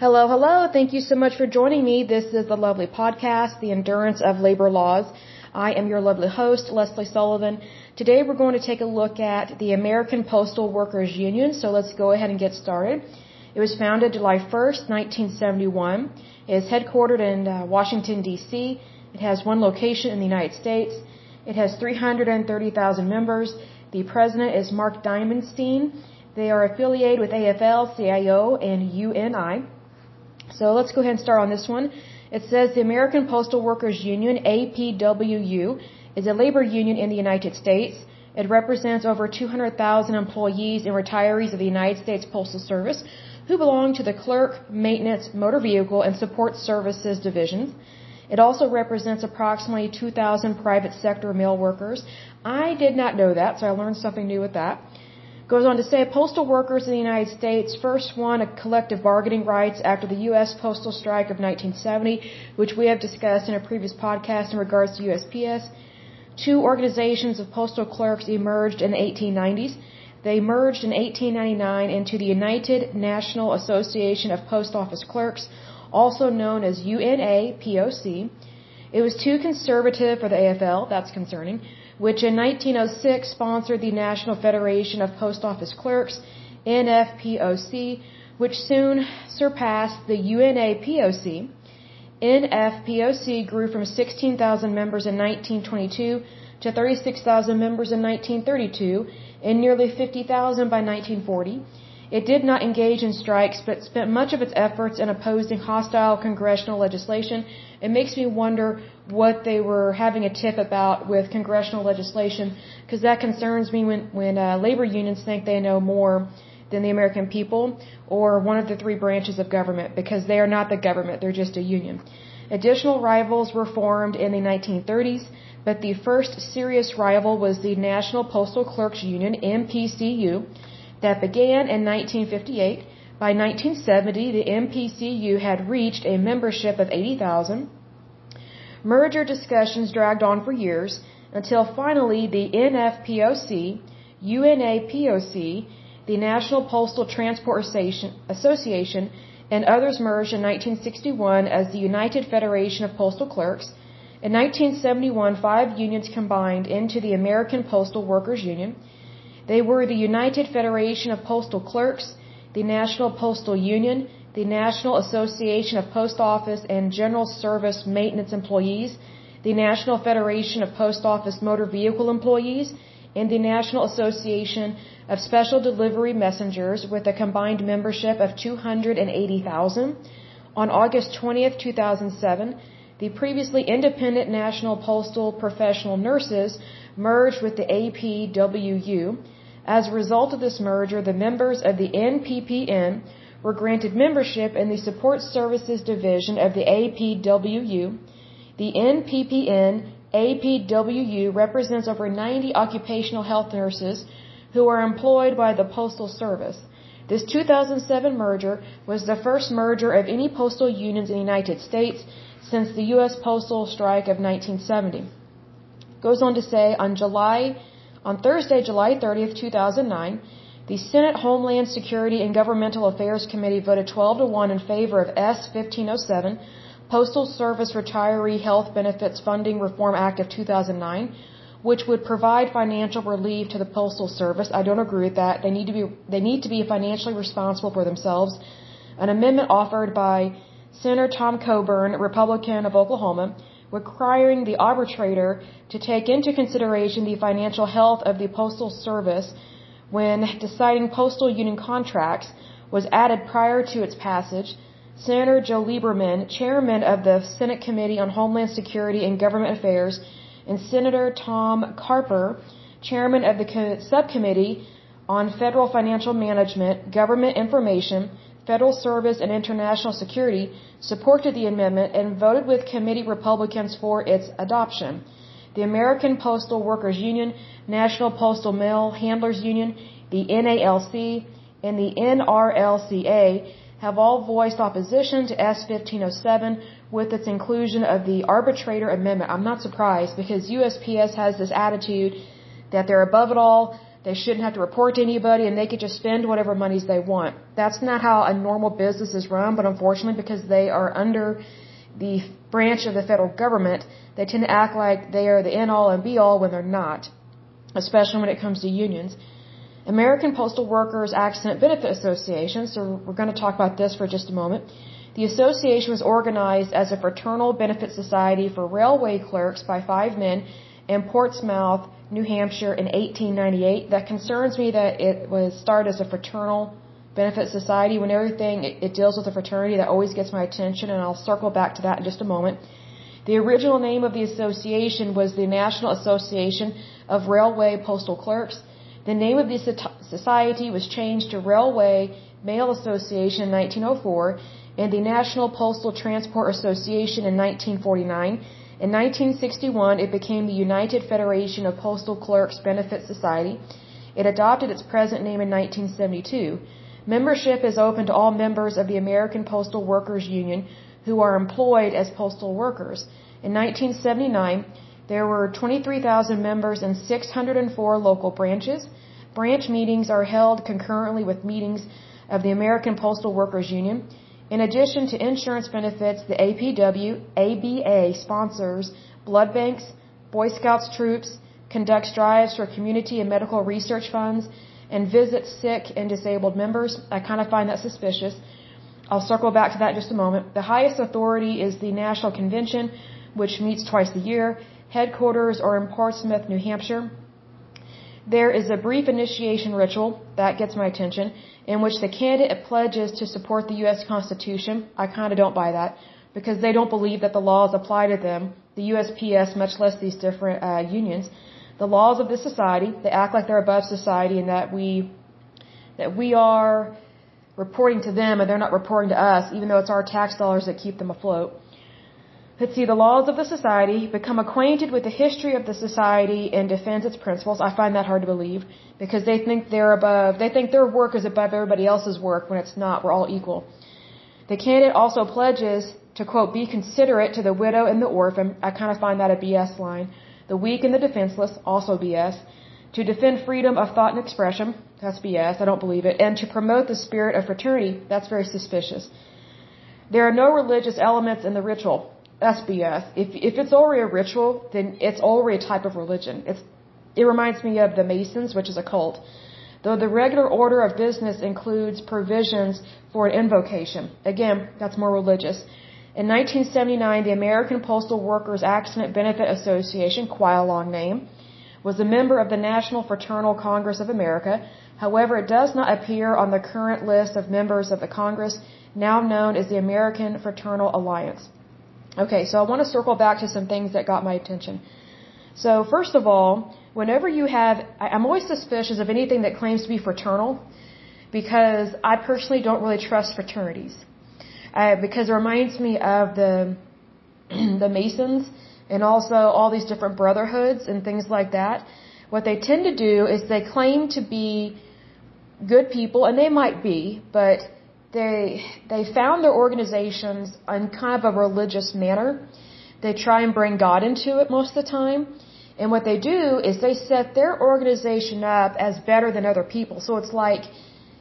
Hello, hello. Thank you so much for joining me. This is the lovely podcast, The Endurance of Labor Laws. I am your lovely host, Leslie Sullivan. Today we're going to take a look at the American Postal Workers Union. So let's go ahead and get started. It was founded July 1st, 1971. It is headquartered in uh, Washington, D.C. It has one location in the United States. It has 330,000 members. The president is Mark Dimondstein. They are affiliated with AFL, CIO, and UNI. So let's go ahead and start on this one. It says the American Postal Workers Union, APWU, is a labor union in the United States. It represents over 200,000 employees and retirees of the United States Postal Service who belong to the clerk, maintenance, motor vehicle, and support services divisions. It also represents approximately 2,000 private sector mail workers. I did not know that, so I learned something new with that. Goes on to say postal workers in the United States first won a collective bargaining rights after the U.S. postal strike of 1970, which we have discussed in a previous podcast in regards to USPS. Two organizations of postal clerks emerged in the 1890s. They merged in 1899 into the United National Association of Post Office Clerks, also known as UNAPOC. It was too conservative for the AFL, that's concerning, which in 1906 sponsored the National Federation of Post Office Clerks, NFPOC, which soon surpassed the UNAPOC. NFPOC grew from 16,000 members in 1922 to 36,000 members in 1932 and nearly 50,000 by 1940. It did not engage in strikes, but spent much of its efforts in opposing hostile congressional legislation. It makes me wonder what they were having a tip about with congressional legislation, because that concerns me when, when uh, labor unions think they know more than the American people or one of the three branches of government, because they are not the government, they're just a union. Additional rivals were formed in the 1930s, but the first serious rival was the National Postal Clerks Union, NPCU, that began in 1958. By 1970, the NPCU had reached a membership of 80,000. Merger discussions dragged on for years until finally the NFPOC, UNAPOC, the National Postal Transport Association, and others merged in 1961 as the United Federation of Postal Clerks. In 1971, five unions combined into the American Postal Workers Union. They were the United Federation of Postal Clerks, the National Postal Union, the National Association of Post Office and General Service Maintenance Employees, the National Federation of Post Office Motor Vehicle Employees, and the National Association of Special Delivery Messengers with a combined membership of 280,000. On August 20th, 2007, the previously independent National Postal Professional Nurses merged with the APWU. As a result of this merger, the members of the NPPN were granted membership in the Support Services Division of the APWU. The NPPN APWU represents over 90 occupational health nurses who are employed by the Postal Service. This 2007 merger was the first merger of any postal unions in the United States since the U.S. postal strike of 1970. Goes on to say on July on Thursday, July 30th, 2009, the Senate Homeland Security and Governmental Affairs Committee voted 12 to 1 in favor of S 1507, Postal Service Retiree Health Benefits Funding Reform Act of 2009, which would provide financial relief to the Postal Service. I don't agree with that. They need to be they need to be financially responsible for themselves. An amendment offered by Senator Tom Coburn, Republican of Oklahoma, requiring the arbitrator to take into consideration the financial health of the Postal Service when deciding postal union contracts was added prior to its passage. Senator Joe Lieberman, chairman of the Senate Committee on Homeland Security and Government Affairs, and Senator Tom Carper, chairman of the subcommittee on Federal Financial Management, Government Information, Federal Service and International Security supported the amendment and voted with committee Republicans for its adoption. The American Postal Workers Union, National Postal Mail Handlers Union, the NALC, and the NRLCA have all voiced opposition to S 1507 with its inclusion of the arbitrator amendment. I'm not surprised because USPS has this attitude that they're above it all, They shouldn't have to report to anybody and they could just spend whatever monies they want. That's not how a normal business is run, but unfortunately because they are under the branch of the federal government, they tend to act like they are the end all and be all when they're not, especially when it comes to unions. American Postal Workers Accident Benefit Association, so we're going to talk about this for just a moment. The association was organized as a fraternal benefit society for railway clerks by five men in Portsmouth, New Hampshire in 1898. That concerns me that it was started as a fraternal benefit society. When everything it, it deals with a fraternity, that always gets my attention, and I'll circle back to that in just a moment. The original name of the association was the National Association of Railway Postal Clerks. The name of the society was changed to Railway Mail Association in 1904 and the National Postal Transport Association in 1949. In 1961, it became the United Federation of Postal Clerks Benefit Society. It adopted its present name in 1972. Membership is open to all members of the American Postal Workers Union who are employed as postal workers. In 1979, there were 23,000 members in 604 local branches. Branch meetings are held concurrently with meetings of the American Postal Workers Union. In addition to insurance benefits, the APW, ABA sponsors blood banks, Boy Scouts troops, conducts drives for community and medical research funds, and visits sick and disabled members. I kind of find that suspicious. I'll circle back to that in just a moment. The highest authority is the National Convention, which meets twice a year. Headquarters are in Portsmouth, New Hampshire. There is a brief initiation ritual that gets my attention in which the candidate pledges to support the U.S. Constitution. I kind of don't buy that because they don't believe that the laws apply to them, the USPS, much less these different uh, unions. The laws of this society, they act like they're above society and that we, that we are reporting to them and they're not reporting to us, even though it's our tax dollars that keep them afloat. Let's see, the laws of the society, become acquainted with the history of the society and defends its principles. I find that hard to believe because they think they're above, they think their work is above everybody else's work when it's not. We're all equal. The candidate also pledges to quote, be considerate to the widow and the orphan. I kind of find that a BS line. The weak and the defenseless, also BS. To defend freedom of thought and expression, that's BS. I don't believe it. And to promote the spirit of fraternity, that's very suspicious. There are no religious elements in the ritual. That's BS. If if it's already a ritual, then it's already a type of religion. It's it reminds me of the Masons, which is a cult. Though the regular order of business includes provisions for an invocation. Again, that's more religious. In 1979, the American Postal Workers Accident Benefit Association, quite a long name, was a member of the National Fraternal Congress of America. However, it does not appear on the current list of members of the Congress, now known as the American Fraternal Alliance. Okay, so I want to circle back to some things that got my attention. So first of all, whenever you have, I'm always suspicious of anything that claims to be fraternal because I personally don't really trust fraternities. Uh, because it reminds me of the, the Masons and also all these different brotherhoods and things like that. What they tend to do is they claim to be good people, and they might be, but they they found their organizations in kind of a religious manner. They try and bring God into it most of the time. And what they do is they set their organization up as better than other people. So it's like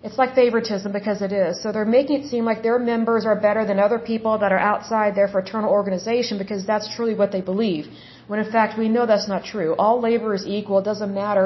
it's like favoritism because it is. So they're making it seem like their members are better than other people that are outside their fraternal organization because that's truly what they believe. When in fact we know that's not true. All labor is equal. It doesn't matter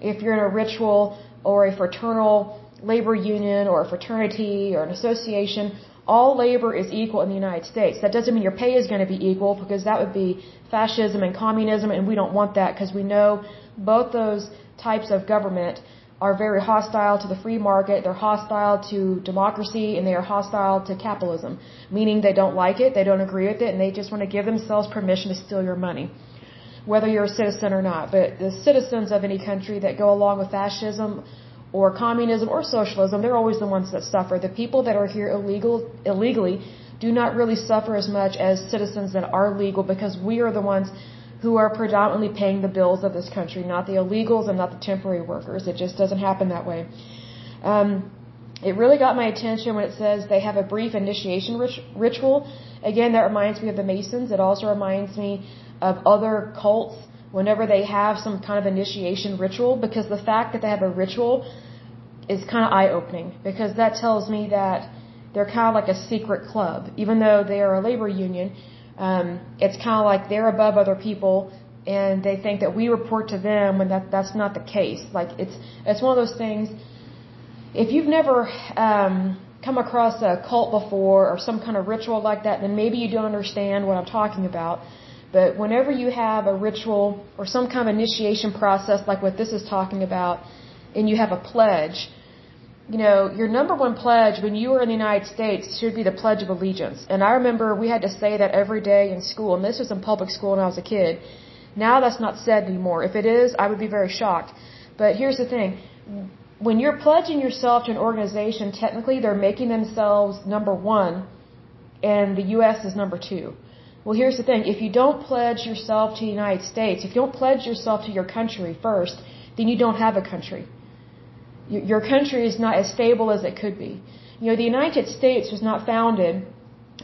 if you're in a ritual or a fraternal labor union or a fraternity or an association, all labor is equal in the United States. That doesn't mean your pay is going to be equal because that would be fascism and communism and we don't want that because we know both those types of government are very hostile to the free market, they're hostile to democracy, and they are hostile to capitalism, meaning they don't like it, they don't agree with it, and they just want to give themselves permission to steal your money, whether you're a citizen or not. But the citizens of any country that go along with fascism or communism or socialism, they're always the ones that suffer. The people that are here illegal, illegally do not really suffer as much as citizens that are legal because we are the ones who are predominantly paying the bills of this country, not the illegals and not the temporary workers. It just doesn't happen that way. Um, it really got my attention when it says they have a brief initiation rit- ritual. Again, that reminds me of the Masons. It also reminds me of other cults whenever they have some kind of initiation ritual because the fact that they have a ritual is kind of eye opening because that tells me that they're kind of like a secret club. Even though they are a labor union, um, it's kind of like they're above other people and they think that we report to them when that that's not the case. Like it's it's one of those things. If you've never um, come across a cult before or some kind of ritual like that, then maybe you don't understand what I'm talking about. But whenever you have a ritual or some kind of initiation process like what this is talking about, and you have a pledge, you know, your number one pledge when you were in the United States should be the Pledge of Allegiance. And I remember we had to say that every day in school, and this was in public school when I was a kid. Now that's not said anymore. If it is, I would be very shocked. But here's the thing. When you're pledging yourself to an organization, technically they're making themselves number one, and the U.S. is number two. Well, here's the thing. If you don't pledge yourself to the United States, if you don't pledge yourself to your country first, then you don't have a country. Your country is not as stable as it could be. You know, the United States was not founded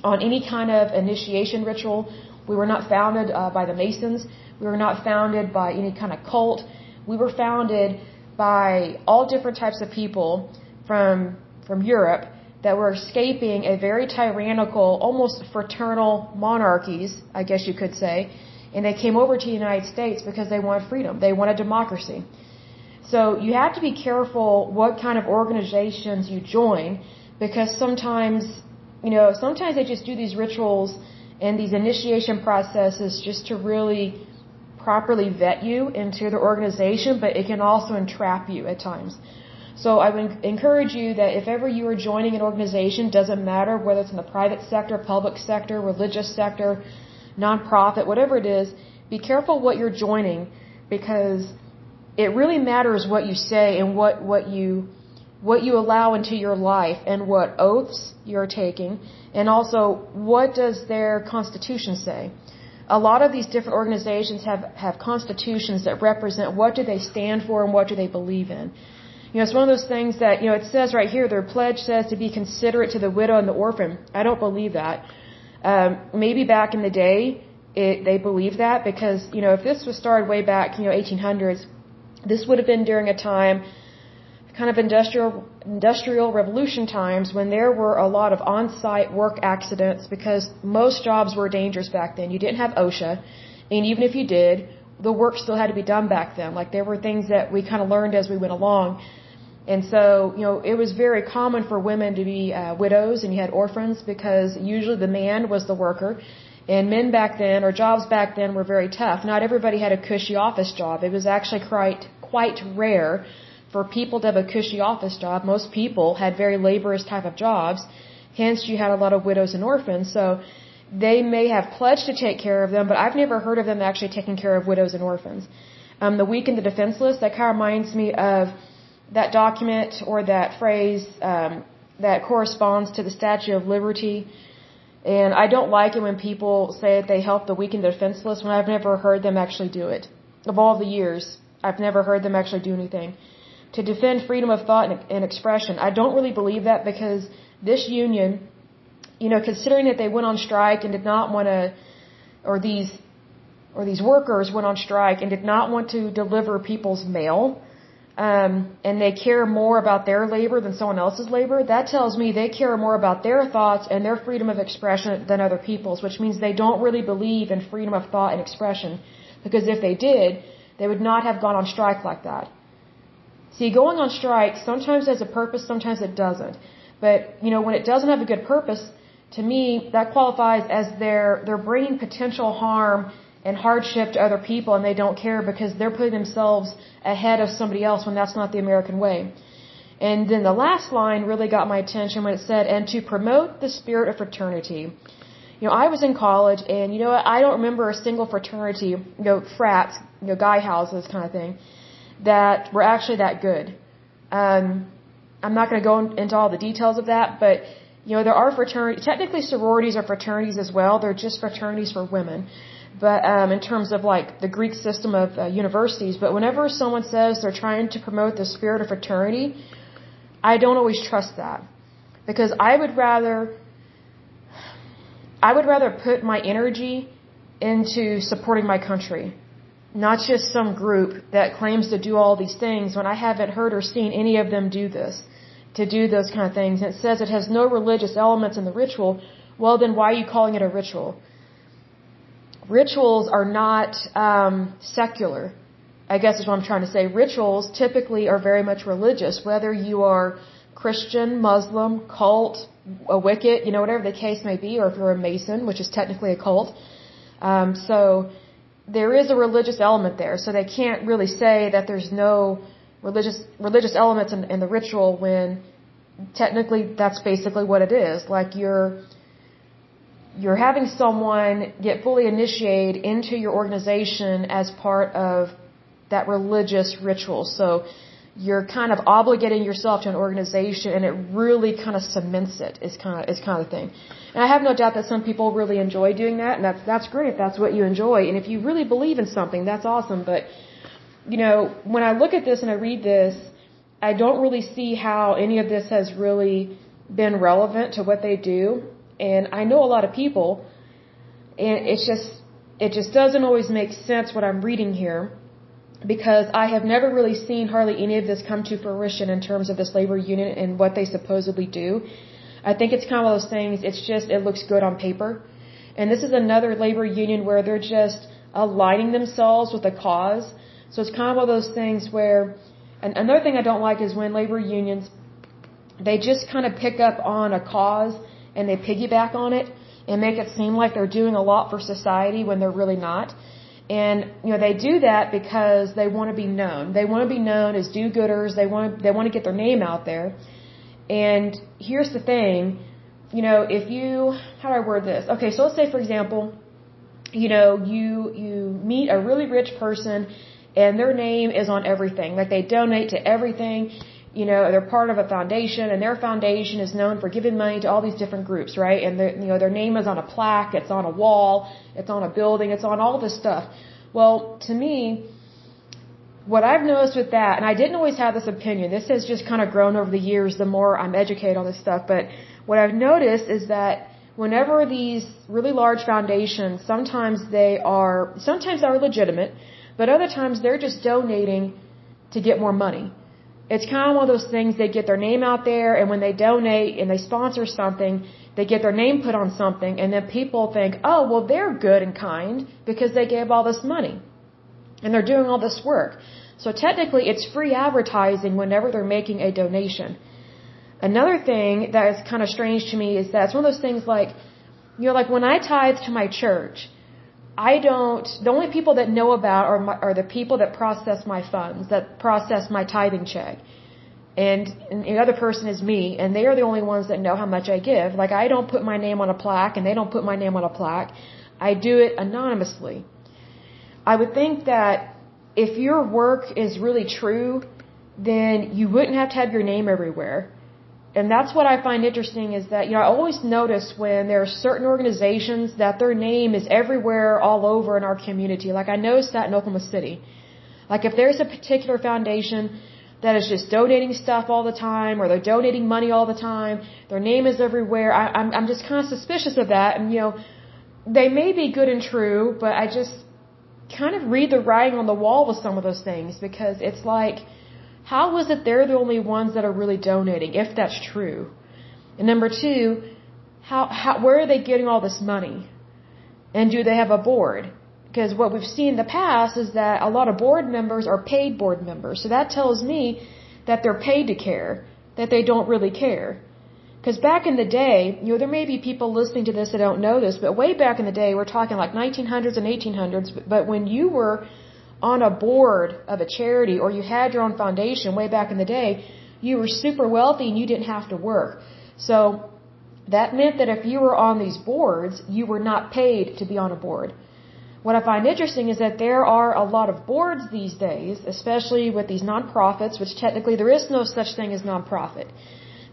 on any kind of initiation ritual. We were not founded uh, by the Masons. We were not founded by any kind of cult. We were founded by all different types of people from from Europe that were escaping a very tyrannical, almost fraternal monarchies, I guess you could say, and they came over to the United States because they wanted freedom. They wanted democracy. So you have to be careful what kind of organizations you join because sometimes, you know, sometimes they just do these rituals and these initiation processes just to really properly vet you into the organization, but it can also entrap you at times. So I would encourage you that if ever you are joining an organization, doesn't matter whether it's in the private sector, public sector, religious sector, nonprofit, whatever it is, be careful what you're joining because it really matters what you say and what, what you what you allow into your life and what oaths you're taking and also what does their constitution say. A lot of these different organizations have have constitutions that represent what do they stand for and what do they believe in you know, it's one of those things that, you know, it says right here, their pledge says to be considerate to the widow and the orphan. I don't believe that. Um, maybe back in the day, it, they believed that because, you know, if this was started way back, you know, 1800s, this would have been during a time, kind of industrial, industrial revolution times when there were a lot of on-site work accidents because most jobs were dangerous back then. You didn't have OSHA, and even if you did, the work still had to be done back then. Like there were things that we kind of learned as we went along. And so, you know, it was very common for women to be uh, widows and you had orphans because usually the man was the worker. And men back then, or jobs back then, were very tough. Not everybody had a cushy office job. It was actually quite, quite rare for people to have a cushy office job. Most people had very laborious type of jobs. Hence, you had a lot of widows and orphans. So, they may have pledged to take care of them, but I've never heard of them actually taking care of widows and orphans. Um, the weak and the defenseless, that kind of reminds me of that document or that phrase um, that corresponds to the Statue of Liberty. And I don't like it when people say that they help the weak and the defenseless when I've never heard them actually do it. Of all the years, I've never heard them actually do anything. To defend freedom of thought and, and expression, I don't really believe that because this union, you know, considering that they went on strike and did not want to, or these, or these workers went on strike and did not want to deliver people's mail, um, and they care more about their labor than someone else's labor, that tells me they care more about their thoughts and their freedom of expression than other people's, which means they don't really believe in freedom of thought and expression. Because if they did, they would not have gone on strike like that. See, going on strike sometimes has a purpose, sometimes it doesn't. But, you know, when it doesn't have a good purpose, to me, that qualifies as they're, they're bringing potential harm and hardship to other people and they don't care because they're putting themselves ahead of somebody else when that's not the American way. And then the last line really got my attention when it said, and to promote the spirit of fraternity. You know, I was in college and you know what, I don't remember a single fraternity, you know, frats, you know, guy houses kind of thing, that were actually that good. Um, I'm not going to go into all the details of that, but you know, there are fraternities, technically sororities are fraternities as well, they're just fraternities for women but um, in terms of like the Greek system of uh, universities. But whenever someone says they're trying to promote the spirit of fraternity, I don't always trust that because I would rather I would rather put my energy into supporting my country, not just some group that claims to do all these things when I haven't heard or seen any of them do this, to do those kind of things. And it says it has no religious elements in the ritual. Well, then why are you calling it a ritual? Rituals are not um, secular. I guess is what I'm trying to say. Rituals typically are very much religious, whether you are Christian, Muslim, cult, a Wiccan, you know, whatever the case may be, or if you're a Mason, which is technically a cult. Um, so there is a religious element there, so they can't really say that there's no religious religious elements in, in the ritual when technically that's basically what it is. Like you're you're having someone get fully initiated into your organization as part of that religious ritual. So you're kind of obligating yourself to an organization and it really kind of cements it is kind of is kind of thing. And I have no doubt that some people really enjoy doing that and that's that's great if that's what you enjoy and if you really believe in something that's awesome but you know when I look at this and I read this I don't really see how any of this has really been relevant to what they do and I know a lot of people and it's just it just doesn't always make sense what I'm reading here because I have never really seen hardly any of this come to fruition in terms of this labor union and what they supposedly do. I think it's kind of one of those things, it's just, it looks good on paper. And this is another labor union where they're just aligning themselves with a cause. So it's kind of one of those things where, and another thing I don't like is when labor unions, they just kind of pick up on a cause and they piggyback on it and make it seem like they're doing a lot for society when they're really not. And you know they do that because they want to be known. They want to be known as do-gooders. They want to, they want to get their name out there. And here's the thing, you know, if you how do I word this? Okay, so let's say for example, you know, you you meet a really rich person and their name is on everything. Like they donate to everything. You know, they're part of a foundation and their foundation is known for giving money to all these different groups, right? And you know, their name is on a plaque, it's on a wall, it's on a building, it's on all this stuff. Well, to me, what I've noticed with that, and I didn't always have this opinion, this has just kind of grown over the years the more I'm educated on this stuff, but what I've noticed is that whenever these really large foundations, sometimes they are, sometimes they're legitimate, but other times they're just donating to get more money. It's kind of one of those things they get their name out there and when they donate and they sponsor something, they get their name put on something and then people think, oh, well, they're good and kind because they gave all this money and they're doing all this work. So technically it's free advertising whenever they're making a donation. Another thing that is kind of strange to me is that it's one of those things like, you know, like when I tithe to my church, I don't, the only people that know about are, my, are the people that process my funds, that process my tithing check. And, and the other person is me, and they are the only ones that know how much I give. Like, I don't put my name on a plaque, and they don't put my name on a plaque. I do it anonymously. I would think that if your work is really true, then you wouldn't have to have your name everywhere and that's what I find interesting is that, you know, I always notice when there are certain organizations that their name is everywhere all over in our community. Like I noticed that in Oklahoma City. Like if there's a particular foundation that is just donating stuff all the time or they're donating money all the time, their name is everywhere, I, I'm, I'm just kind of suspicious of that. And, you know, they may be good and true, but I just kind of read the writing on the wall with some of those things because it's like, how is it they're the only ones that are really donating, if that's true? And number two, how, how, where are they getting all this money? And do they have a board? Because what we've seen in the past is that a lot of board members are paid board members. So that tells me that they're paid to care, that they don't really care. Because back in the day, you know, there may be people listening to this that don't know this, but way back in the day, we're talking like 1900s and 1800s, but when you were on a board of a charity or you had your own foundation way back in the day, you were super wealthy and you didn't have to work. So that meant that if you were on these boards, you were not paid to be on a board. What I find interesting is that there are a lot of boards these days, especially with these nonprofits, which technically there is no such thing as nonprofit.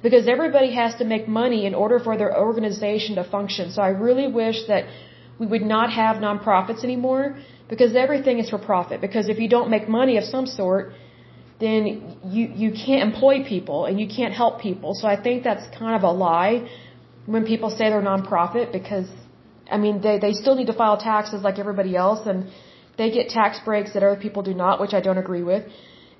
Because everybody has to make money in order for their organization to function. So I really wish that we would not have nonprofits anymore because everything is for profit. Because if you don't make money of some sort, then you, you can't employ people and you can't help people. So I think that's kind of a lie when people say they're nonprofit because, I mean, they, they still need to file taxes like everybody else and they get tax breaks that other people do not, which I don't agree with.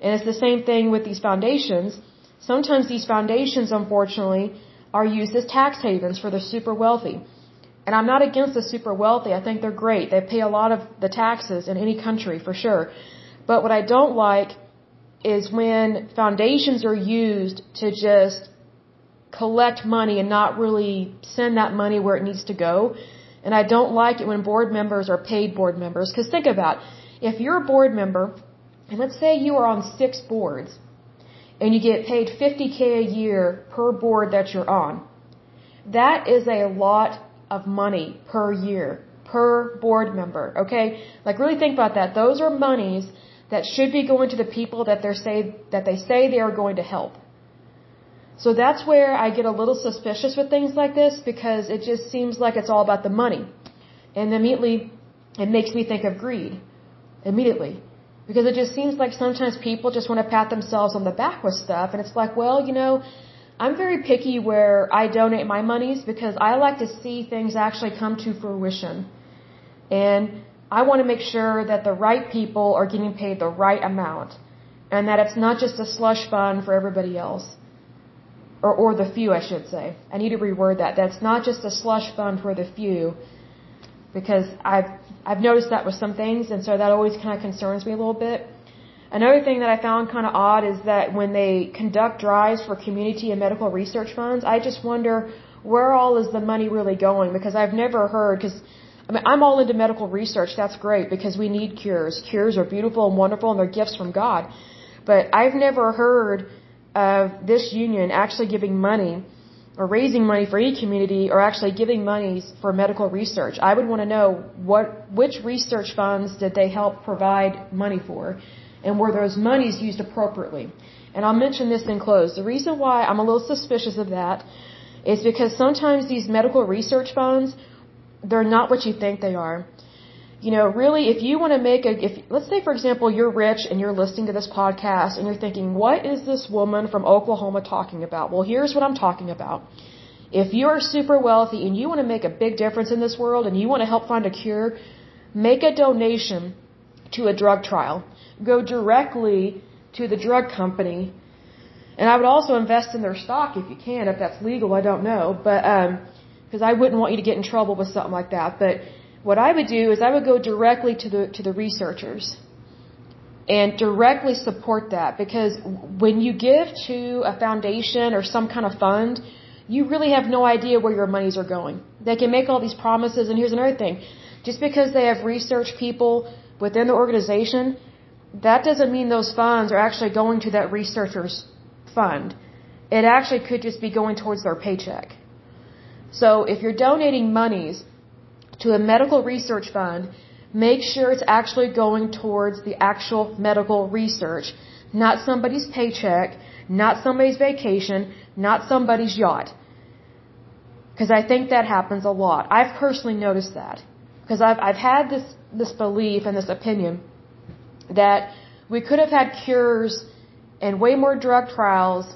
And it's the same thing with these foundations. Sometimes these foundations, unfortunately, are used as tax havens for the super wealthy. And I'm not against the super wealthy. I think they're great. They pay a lot of the taxes in any country, for sure. But what I don't like is when foundations are used to just collect money and not really send that money where it needs to go. And I don't like it when board members are paid board members. Because think about, if you're a board member, and let's say you are on six boards, and you get paid 50k a year per board that you're on, that is a lot of money per year, per board member, okay? Like really think about that. Those are monies that should be going to the people that they say, that they say they are going to help. So that's where I get a little suspicious with things like this because it just seems like it's all about the money. And immediately it makes me think of greed. Immediately. Because it just seems like sometimes people just want to pat themselves on the back with stuff and it's like, well, you know, I'm very picky where I donate my monies because I like to see things actually come to fruition. And I want to make sure that the right people are getting paid the right amount and that it's not just a slush fund for everybody else or, or the few, I should say. I need to reword that. That's not just a slush fund for the few, because I've I've noticed that with some things, and so that always kind of concerns me a little bit. Another thing that I found kind of odd is that when they conduct drives for community and medical research funds, I just wonder where all is the money really going? Because I've never heard, because I mean, I'm all into medical research. That's great because we need cures. Cures are beautiful and wonderful and they're gifts from God. But I've never heard of this union actually giving money or raising money for any community or actually giving monies for medical research. I would want to know what which research funds did they help provide money for and were those monies used appropriately. And I'll mention this in close. The reason why I'm a little suspicious of that is because sometimes these medical research funds they're not what you think they are you know, really, if you want to make a, if let's say for example you're rich and you're listening to this podcast and you're thinking, what is this woman from Oklahoma talking about? Well, here's what I'm talking about. If you're super wealthy and you want to make a big difference in this world and you want to help find a cure, make a donation to a drug trial. Go directly to the drug company. And I would also invest in their stock if you can, if that's legal, I don't know. But, um, because I wouldn't want you to get in trouble with something like that. But, what I would do is I would go directly to the to the researchers and directly support that because when you give to a foundation or some kind of fund, you really have no idea where your monies are going. They can make all these promises and here's another thing. Just because they have research people within the organization, that doesn't mean those funds are actually going to that researcher's fund. It actually could just be going towards their paycheck. So if you're donating monies to a medical research fund, make sure it's actually going towards the actual medical research, not somebody's paycheck, not somebody's vacation, not somebody's yacht. Because I think that happens a lot. I've personally noticed that. Because I've, I've had this, this belief and this opinion that we could have had cures and way more drug trials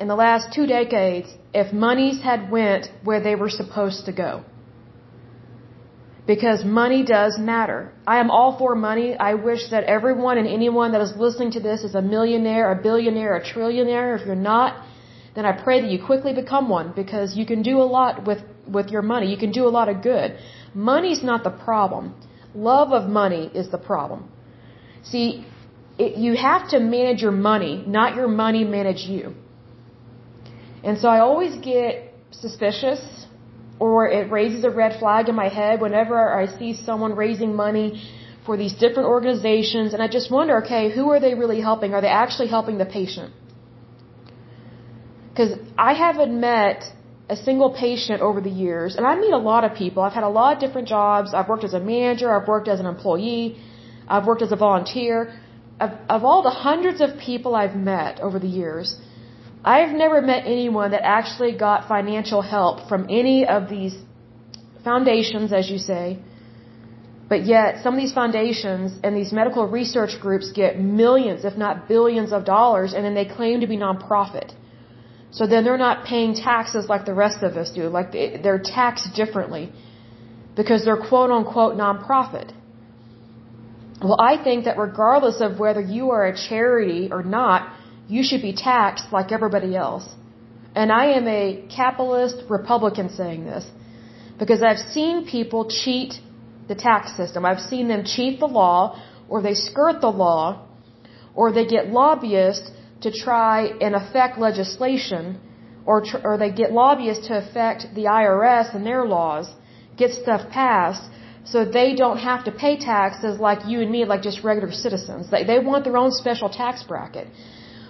in the last two decades if monies had went where they were supposed to go because money does matter. I am all for money. I wish that everyone and anyone that is listening to this is a millionaire, a billionaire, a trillionaire. If you're not, then I pray that you quickly become one because you can do a lot with, with your money. You can do a lot of good. Money's not the problem. Love of money is the problem. See, it, you have to manage your money, not your money manage you. And so I always get suspicious or it raises a red flag in my head whenever I see someone raising money for these different organizations and I just wonder, okay, who are they really helping? Are they actually helping the patient? Because I haven't met a single patient over the years, and I meet a lot of people. I've had a lot of different jobs. I've worked as a manager, I've worked as an employee, I've worked as a volunteer. Of, of all the hundreds of people I've met over the years, I've never met anyone that actually got financial help from any of these foundations, as you say. But yet, some of these foundations and these medical research groups get millions, if not billions of dollars, and then they claim to be nonprofit. So then they're not paying taxes like the rest of us do. Like they're taxed differently because they're quote unquote nonprofit. Well, I think that regardless of whether you are a charity or not, you should be taxed like everybody else. And I am a capitalist Republican saying this because I've seen people cheat the tax system. I've seen them cheat the law or they skirt the law or they get lobbyists to try and affect legislation or, or they get lobbyists to affect the IRS and their laws, get stuff passed so they don't have to pay taxes like you and me, like just regular citizens. They, they want their own special tax bracket.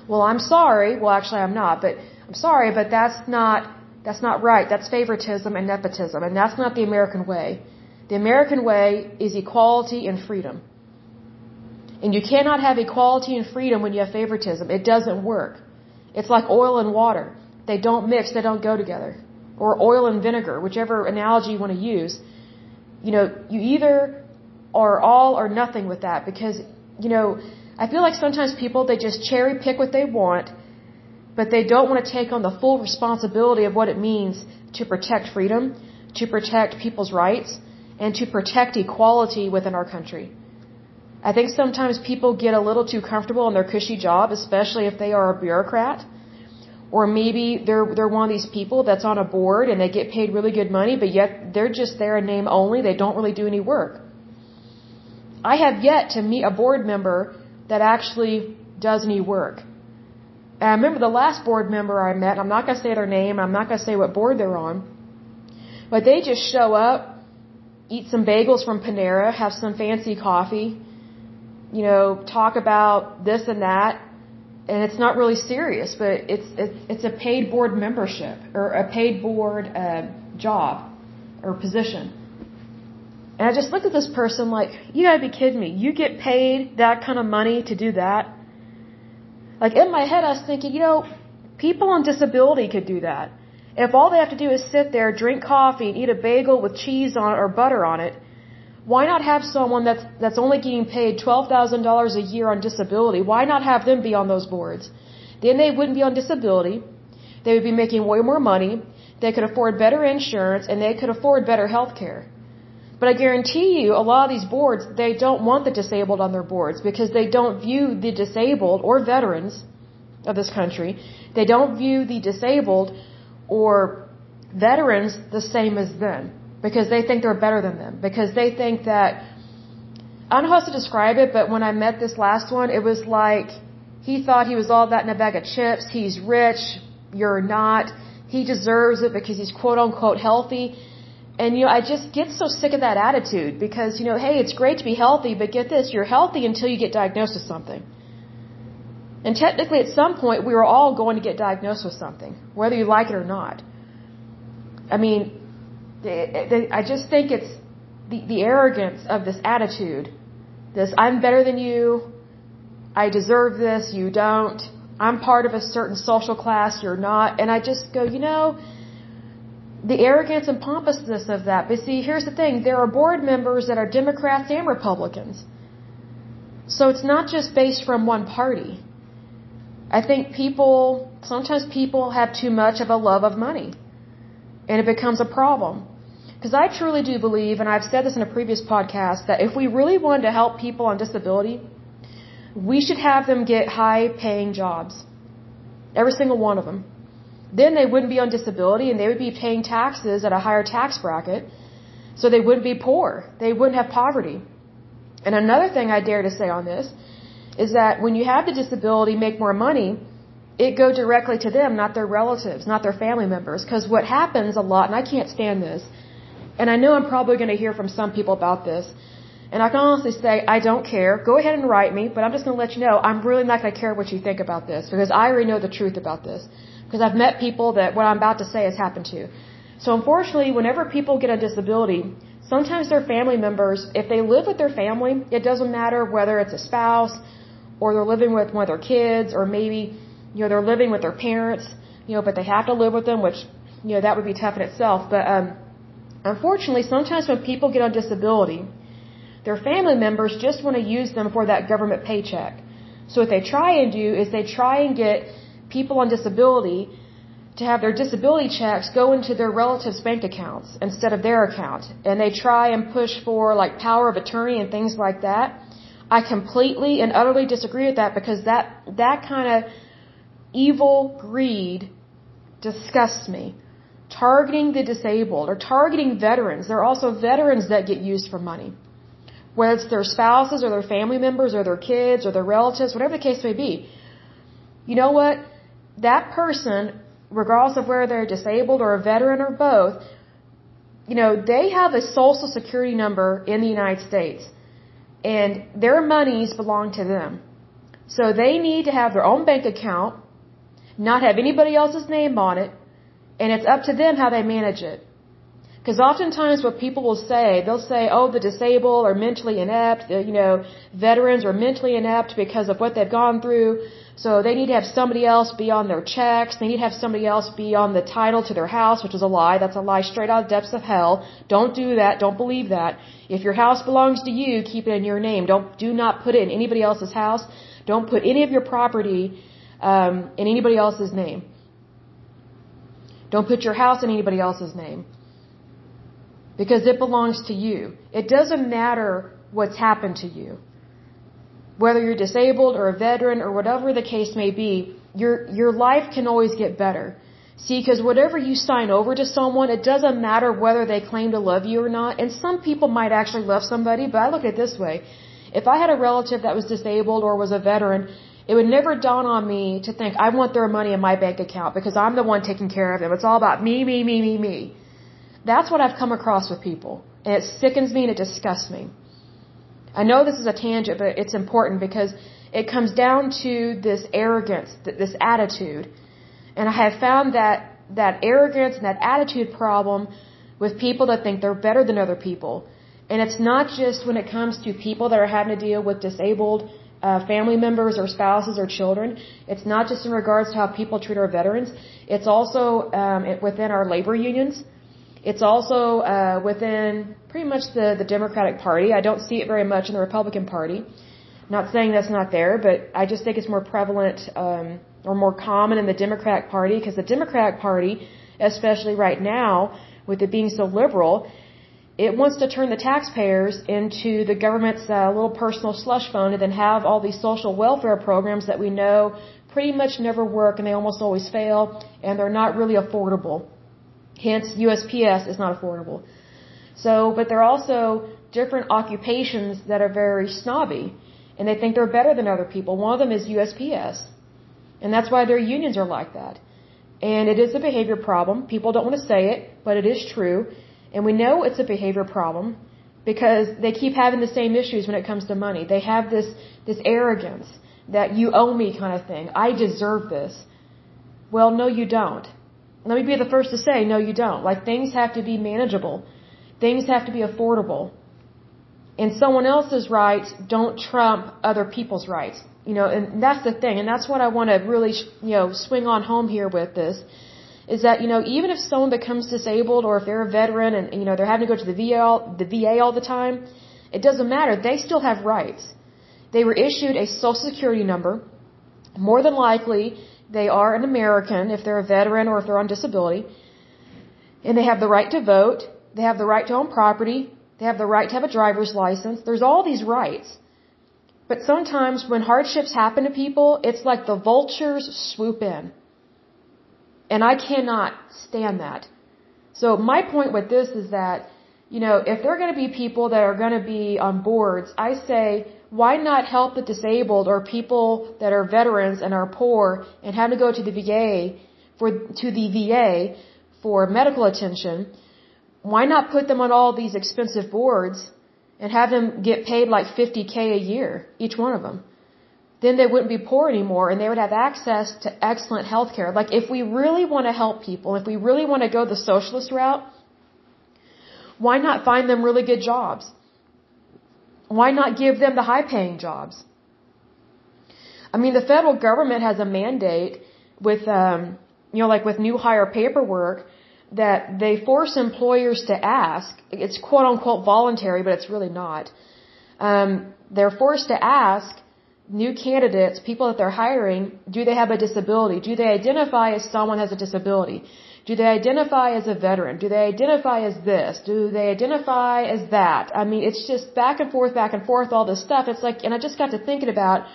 Well, I'm sorry. Well, actually, I'm not, but I'm sorry, but that's not, that's not right. That's favoritism and nepotism, and that's not the American way. The American way is equality and freedom. And you cannot have equality and freedom when you have favoritism. It doesn't work. It's like oil and water. They don't mix, they don't go together. Or oil and vinegar, whichever analogy you want to use you know, you either are all or nothing with that because, you know, I feel like sometimes people, they just cherry pick what they want, but they don't want to take on the full responsibility of what it means to protect freedom, to protect people's rights, and to protect equality within our country. I think sometimes people get a little too comfortable in their cushy job, especially if they are a bureaucrat or maybe they're they're one of these people that's on a board and they get paid really good money, but yet they're just there in name only. They don't really do any work. I have yet to meet a board member that actually does any work. And I remember the last board member I met, I'm not going to say their name, I'm not going to say what board they're on, but they just show up, eat some bagels from Panera, have some fancy coffee, you know, talk about this and that, and it's not really serious, but it's it's, it's a paid board membership or a paid board uh, job or position. And I just looked at this person like, you gotta be kidding me. You get paid that kind of money to do that? Like in my head, I was thinking, you know, people on disability could do that. If all they have to do is sit there, drink coffee, and eat a bagel with cheese on or butter on it, why not have someone that's that's only getting paid twelve thousand dollars a year on disability? Why not have them be on those boards? Then they wouldn't be on disability. They would be making way more money. They could afford better insurance and they could afford better health care. But I guarantee you, a lot of these boards, they don't want the disabled on their boards because they don't view the disabled or veterans of this country, they don't view the disabled or veterans the same as them because they think they're better than them. Because they think that, I don't know how else to describe it, but when I met this last one, it was like he thought he was all that in a bag of chips. He's rich. You're not. He deserves it because he's quote unquote healthy. And you know, I just get so sick of that attitude because, you know, hey, it's great to be healthy, but get this, you're healthy until you get diagnosed with something. And technically at some point we are all going to get diagnosed with something, whether you like it or not. I mean, I just think it's the, the arrogance of this attitude. This, I'm better than you. I deserve this. You don't. I'm part of a certain social class. You're not. And I just go, you know, the arrogance and pompousness of that. But see, here's the thing. There are board members that are Democrats and Republicans. So it's not just based from one party. I think people, sometimes people have too much of a love of money. And it becomes a problem. Because I truly do believe, and I've said this in a previous podcast, that if we really wanted to help people on disability, we should have them get high paying jobs. Every single one of them. Then they wouldn't be on disability and they would be paying taxes at a higher tax bracket. So they wouldn't be poor. They wouldn't have poverty. And another thing I dare to say on this is that when you have the disability make more money, it go directly to them, not their relatives, not their family members. Because what happens a lot, and I can't stand this, and I know I'm probably going to hear from some people about this, and I can honestly say, I don't care. Go ahead and write me, but I'm just going to let you know, I'm really not going to care what you think about this, because I already know the truth about this. Because I've met people that what I'm about to say has happened to. So unfortunately, whenever people get a disability, sometimes their family members, if they live with their family, it doesn't matter whether it's a spouse, or they're living with one of their kids, or maybe you know, they're living with their parents, you know, but they have to live with them, which, you know, that would be tough in itself. But, um, unfortunately, sometimes when people get on disability, their family members just want to use them for that government paycheck. So what they try and do is they try and get people on disability to have their disability checks go into their relatives' bank accounts instead of their account. And they try and push for like power of attorney and things like that. I completely and utterly disagree with that because that, that kind of evil greed disgusts me. Targeting the disabled or targeting veterans. There are also veterans that get used for money. Whether it's their spouses or their family members or their kids or their relatives, whatever the case may be. You know what? That person, regardless of whether they're disabled or a veteran or both, you know, they have a social security number in the United States and their monies belong to them. So they need to have their own bank account, not have anybody else's name on it, and it's up to them how they manage it. Because oftentimes what people will say, they'll say, oh, the disabled are mentally inept, the, you know, veterans are mentally inept because of what they've gone through. So they need to have somebody else be on their checks. They need to have somebody else be on the title to their house, which is a lie. That's a lie straight out of depths of hell. Don't do that. Don't believe that. If your house belongs to you, keep it in your name. Don't, do not put it in anybody else's house. Don't put any of your property, um, in anybody else's name. Don't put your house in anybody else's name. Because it belongs to you. It doesn't matter what's happened to you whether you're disabled or a veteran or whatever the case may be, your your life can always get better. See, because whatever you sign over to someone, it doesn't matter whether they claim to love you or not. And some people might actually love somebody, but I look at it this way. If I had a relative that was disabled or was a veteran, it would never dawn on me to think, I want their money in my bank account because I'm the one taking care of them. It's all about me, me, me, me, me. That's what I've come across with people. And it sickens me and it disgusts me. I know this is a tangent, but it's important because it comes down to this arrogance, this attitude. And I have found that that arrogance and that attitude problem with people that think they're better than other people. And it's not just when it comes to people that are having to deal with disabled uh, family members or spouses or children. It's not just in regards to how people treat our veterans. It's also um, within our labor unions. It's also uh, within pretty much the, the Democratic Party. I don't see it very much in the Republican Party. Not saying that's not there, but I just think it's more prevalent um, or more common in the Democratic Party because the Democratic Party, especially right now, with it being so liberal, it wants to turn the taxpayers into the government's uh, little personal slush fund and then have all these social welfare programs that we know pretty much never work and they almost always fail and they're not really affordable. Hence, USPS is not affordable. So, but there are also different occupations that are very snobby, and they think they're better than other people. One of them is USPS, and that's why their unions are like that. And it is a behavior problem. People don't want to say it, but it is true. And we know it's a behavior problem because they keep having the same issues when it comes to money. They have this, this arrogance that you owe me kind of thing. I deserve this. Well, no, you don't. Let me be the first to say, no, you don't. Like things have to be manageable. Things have to be affordable. And someone else's rights don't trump other people's rights. You know, and that's the thing. And that's what I want to really, you know, swing on home here with this. Is that, you know, even if someone becomes disabled or if they're a veteran and, you know, they're having to go to the VA all, the VA all the time, it doesn't matter. They still have rights. They were issued a social security number. More than likely, they are an American if they're a veteran or if they're on disability. And they have the right to vote they have the right to own property. They have the right to have a driver's license. There's all these rights. But sometimes when hardships happen to people, it's like the vultures swoop in. And I cannot stand that. So my point with this is that, you know, if there are going to be people that are going to be on boards, I say, why not help the disabled or people that are veterans and are poor and have to go to the VA for, to the VA for medical attention why not put them on all these expensive boards and have them get paid like 50k a year, each one of them? Then they wouldn't be poor anymore and they would have access to excellent health care. Like if we really want to help people, if we really want to go the socialist route, why not find them really good jobs? Why not give them the high paying jobs? I mean, the federal government has a mandate with, um, you know, like with new hire paperwork that they force employers to ask, it's quote unquote voluntary, but it's really not. Um, they're forced to ask new candidates, people that they're hiring, do they have a disability? Do they identify as someone has a disability? Do they identify as a veteran? Do they identify as this? Do they identify as that? I mean, it's just back and forth, back and forth, all this stuff. It's like, and I just got to thinking about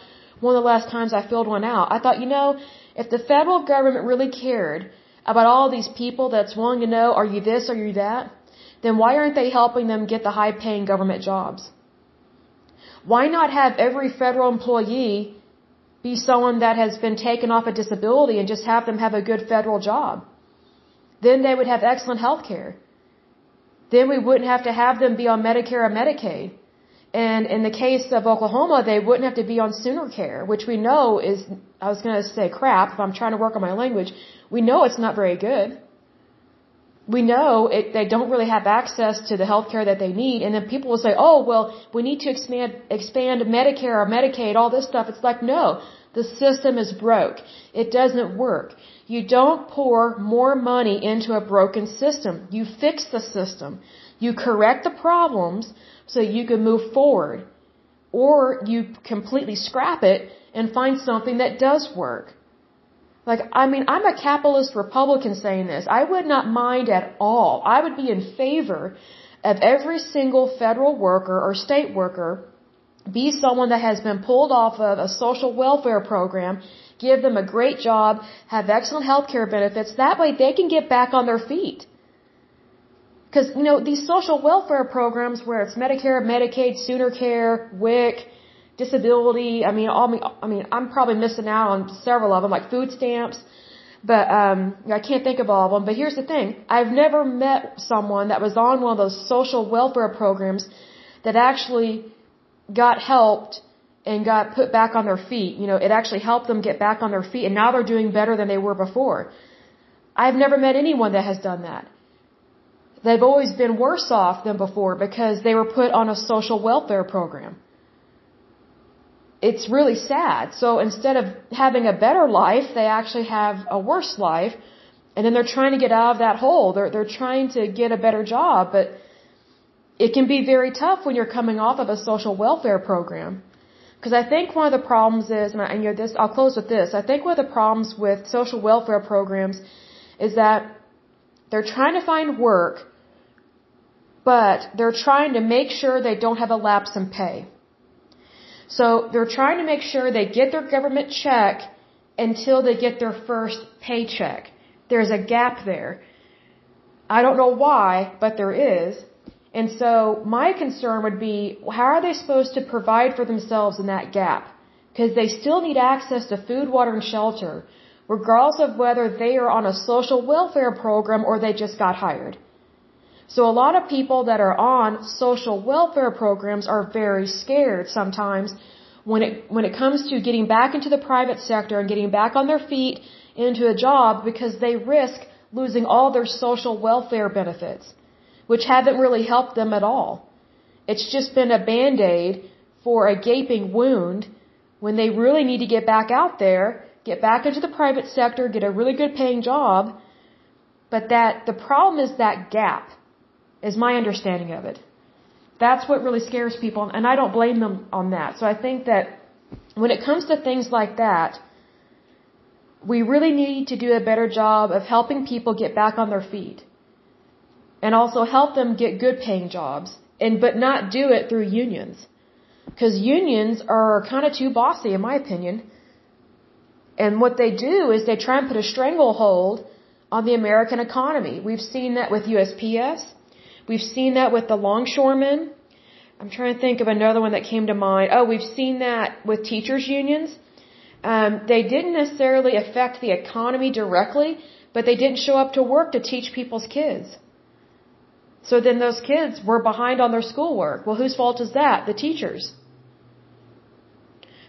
one of the last times I filled one out. I thought, you know, if the federal government really cared about all these people that's willing to know, are you this, are you that? Then why aren't they helping them get the high paying government jobs? Why not have every federal employee be someone that has been taken off a disability and just have them have a good federal job? Then they would have excellent health care. Then we wouldn't have to have them be on Medicare or Medicaid. And in the case of Oklahoma, they wouldn't have to be on Sooner Care, which we know is, I was going to say crap if I'm trying to work on my language. We know it's not very good. We know it, they don't really have access to the health care that they need. And then people will say, oh, well, we need to expand, expand Medicare or Medicaid, all this stuff. It's like, no, the system is broke. It doesn't work. You don't pour more money into a broken system. You fix the system. You correct the problems so you can move forward. Or you completely scrap it and find something that does work. Like, I mean, I'm a capitalist Republican saying this. I would not mind at all. I would be in favor of every single federal worker or state worker be someone that has been pulled off of a social welfare program, give them a great job, have excellent health care benefits. That way they can get back on their feet. Because, you know, these social welfare programs where it's Medicare, Medicaid, Sooner Care, WIC, disability, I mean, all, I mean, I'm probably missing out on several of them, like food stamps, but, um, I can't think of all of them. But here's the thing. I've never met someone that was on one of those social welfare programs that actually got helped and got put back on their feet. You know, it actually helped them get back on their feet and now they're doing better than they were before. I've never met anyone that has done that. They've always been worse off than before because they were put on a social welfare program. It's really sad. So instead of having a better life, they actually have a worse life. And then they're trying to get out of that hole. They're, they're trying to get a better job, but it can be very tough when you're coming off of a social welfare program. Because I think one of the problems is, and, I, and you know, this, I'll close with this. I think one of the problems with social welfare programs is that they're trying to find work but they're trying to make sure they don't have a lapse in pay. So they're trying to make sure they get their government check until they get their first paycheck. There's a gap there. I don't know why, but there is. And so my concern would be, how are they supposed to provide for themselves in that gap? Because they still need access to food, water, and shelter, regardless of whether they are on a social welfare program or they just got hired. So a lot of people that are on social welfare programs are very scared sometimes when it when it comes to getting back into the private sector and getting back on their feet into a job because they risk losing all their social welfare benefits, which haven't really helped them at all. It's just been a band-aid for a gaping wound when they really need to get back out there, get back into the private sector, get a really good paying job. But that the problem is that gap is my understanding of it. That's what really scares people, and I don't blame them on that. So I think that when it comes to things like that, we really need to do a better job of helping people get back on their feet. And also help them get good paying jobs. And, but not do it through unions. Because unions are kind of too bossy in my opinion. And what they do is they try and put a stranglehold on the American economy. We've seen that with USPS. We've seen that with the longshoremen. I'm trying to think of another one that came to mind. Oh, we've seen that with teachers' unions. Um, they didn't necessarily affect the economy directly, but they didn't show up to work to teach people's kids. So then those kids were behind on their schoolwork. Well, whose fault is that? The teachers.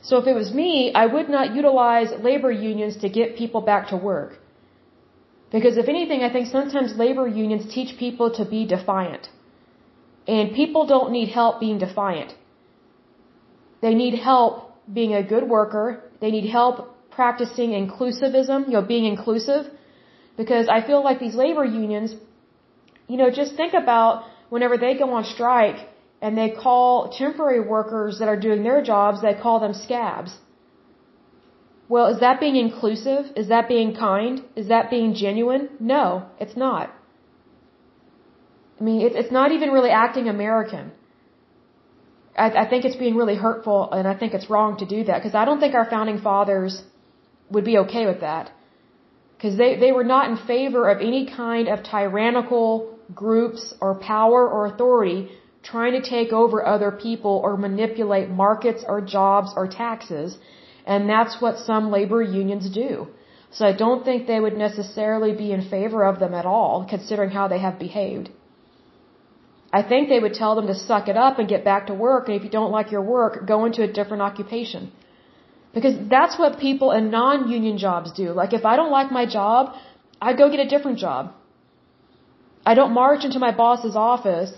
So if it was me, I would not utilize labor unions to get people back to work. Because if anything, I think sometimes labor unions teach people to be defiant. And people don't need help being defiant. They need help being a good worker. They need help practicing inclusivism, you know, being inclusive. Because I feel like these labor unions, you know, just think about whenever they go on strike and they call temporary workers that are doing their jobs, they call them scabs. Well, is that being inclusive? Is that being kind? Is that being genuine? No, it's not. I mean, it's not even really acting American. I, think it's being really hurtful, and I think it's wrong to do that because I don't think our founding fathers would be okay with that. Because they, they were not in favor of any kind of tyrannical groups or power or authority trying to take over other people or manipulate markets or jobs or taxes. And that's what some labor unions do. So I don't think they would necessarily be in favor of them at all, considering how they have behaved. I think they would tell them to suck it up and get back to work, and if you don't like your work, go into a different occupation. Because that's what people in non-union jobs do. Like if I don't like my job, I go get a different job. I don't march into my boss's office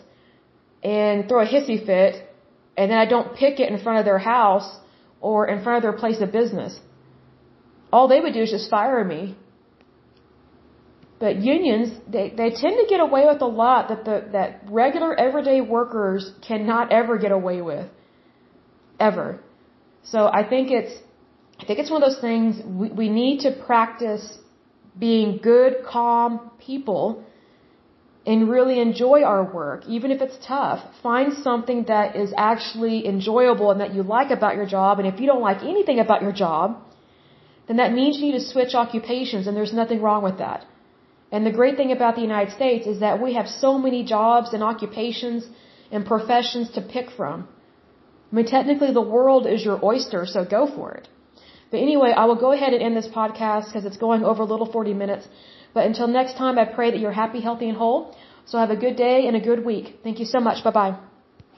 and throw a hissy fit, and then I don't pick it in front of their house or in front of their place of business. All they would do is just fire me but unions, they, they tend to get away with a lot that the, that regular everyday workers cannot ever get away with. Ever. So I think it's, I think it's one of those things we, we need to practice being good, calm people and really enjoy our work, even if it's tough. Find something that is actually enjoyable and that you like about your job. And if you don't like anything about your job, then that means you need to switch occupations and there's nothing wrong with that. And the great thing about the United States is that we have so many jobs and occupations and professions to pick from. I mean, technically the world is your oyster, so go for it. But anyway, I will go ahead and end this podcast because it's going over a little 40 minutes. But until next time, I pray that you're happy, healthy, and whole. So have a good day and a good week. Thank you so much. Bye bye.